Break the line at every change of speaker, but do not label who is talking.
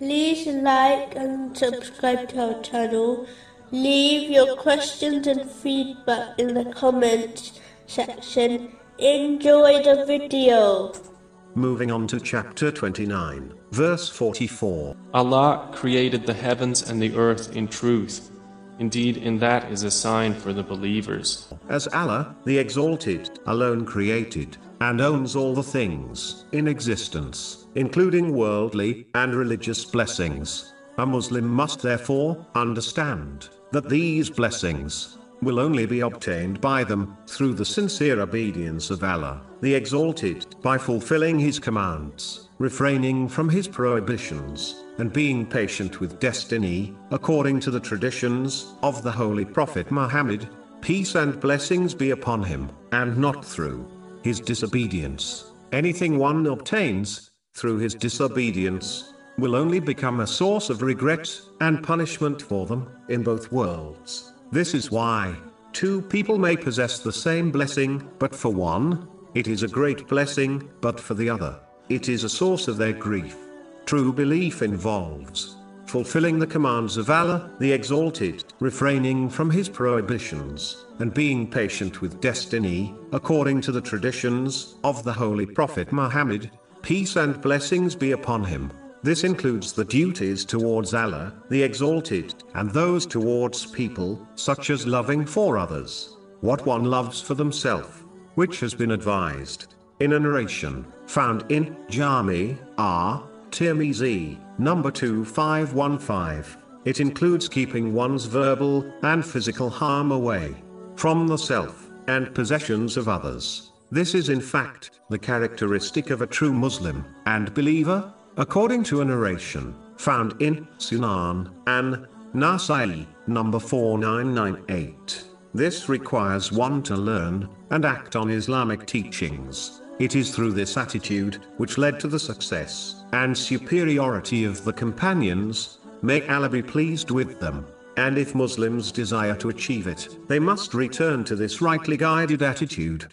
like and subscribe to our channel. Leave your questions and feedback in the comments section. Enjoy the video.
Moving on to chapter 29, verse 44.
Allah created the heavens and the earth in truth. Indeed, in that is a sign for the believers.
As Allah, the Exalted, alone created, and owns all the things in existence, including worldly and religious blessings. A Muslim must therefore understand that these blessings will only be obtained by them through the sincere obedience of Allah, the Exalted, by fulfilling His commands, refraining from His prohibitions, and being patient with destiny, according to the traditions of the Holy Prophet Muhammad, peace and blessings be upon him, and not through his disobedience. Anything one obtains through his disobedience will only become a source of regret and punishment for them in both worlds. This is why two people may possess the same blessing, but for one, it is a great blessing, but for the other, it is a source of their grief. True belief involves fulfilling the commands of Allah, the Exalted, refraining from His prohibitions, and being patient with destiny, according to the traditions of the Holy Prophet Muhammad, peace and blessings be upon him. This includes the duties towards Allah, the Exalted, and those towards people, such as loving for others, what one loves for themselves, which has been advised in a narration found in Jami R. Tirmizi, number 2515. It includes keeping one's verbal and physical harm away from the self and possessions of others. This is in fact the characteristic of a true Muslim and believer, according to a narration found in Sunan an Nasai, number 4998. This requires one to learn and act on Islamic teachings. It is through this attitude which led to the success and superiority of the companions. May Allah be pleased with them. And if Muslims desire to achieve it, they must return to this rightly guided attitude.